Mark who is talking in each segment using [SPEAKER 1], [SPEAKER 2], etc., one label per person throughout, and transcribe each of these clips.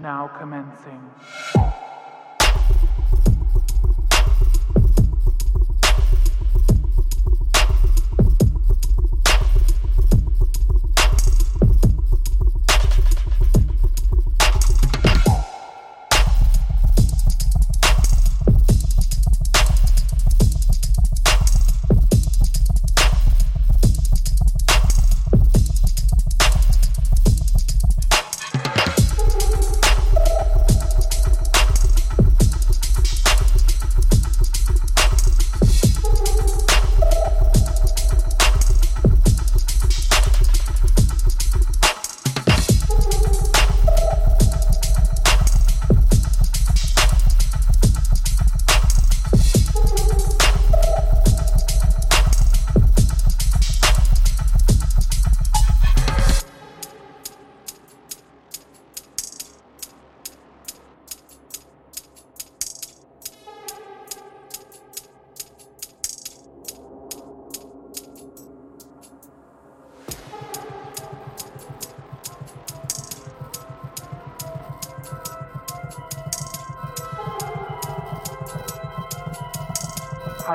[SPEAKER 1] Now commencing.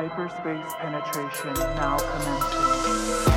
[SPEAKER 1] Hyperspace penetration now commencing.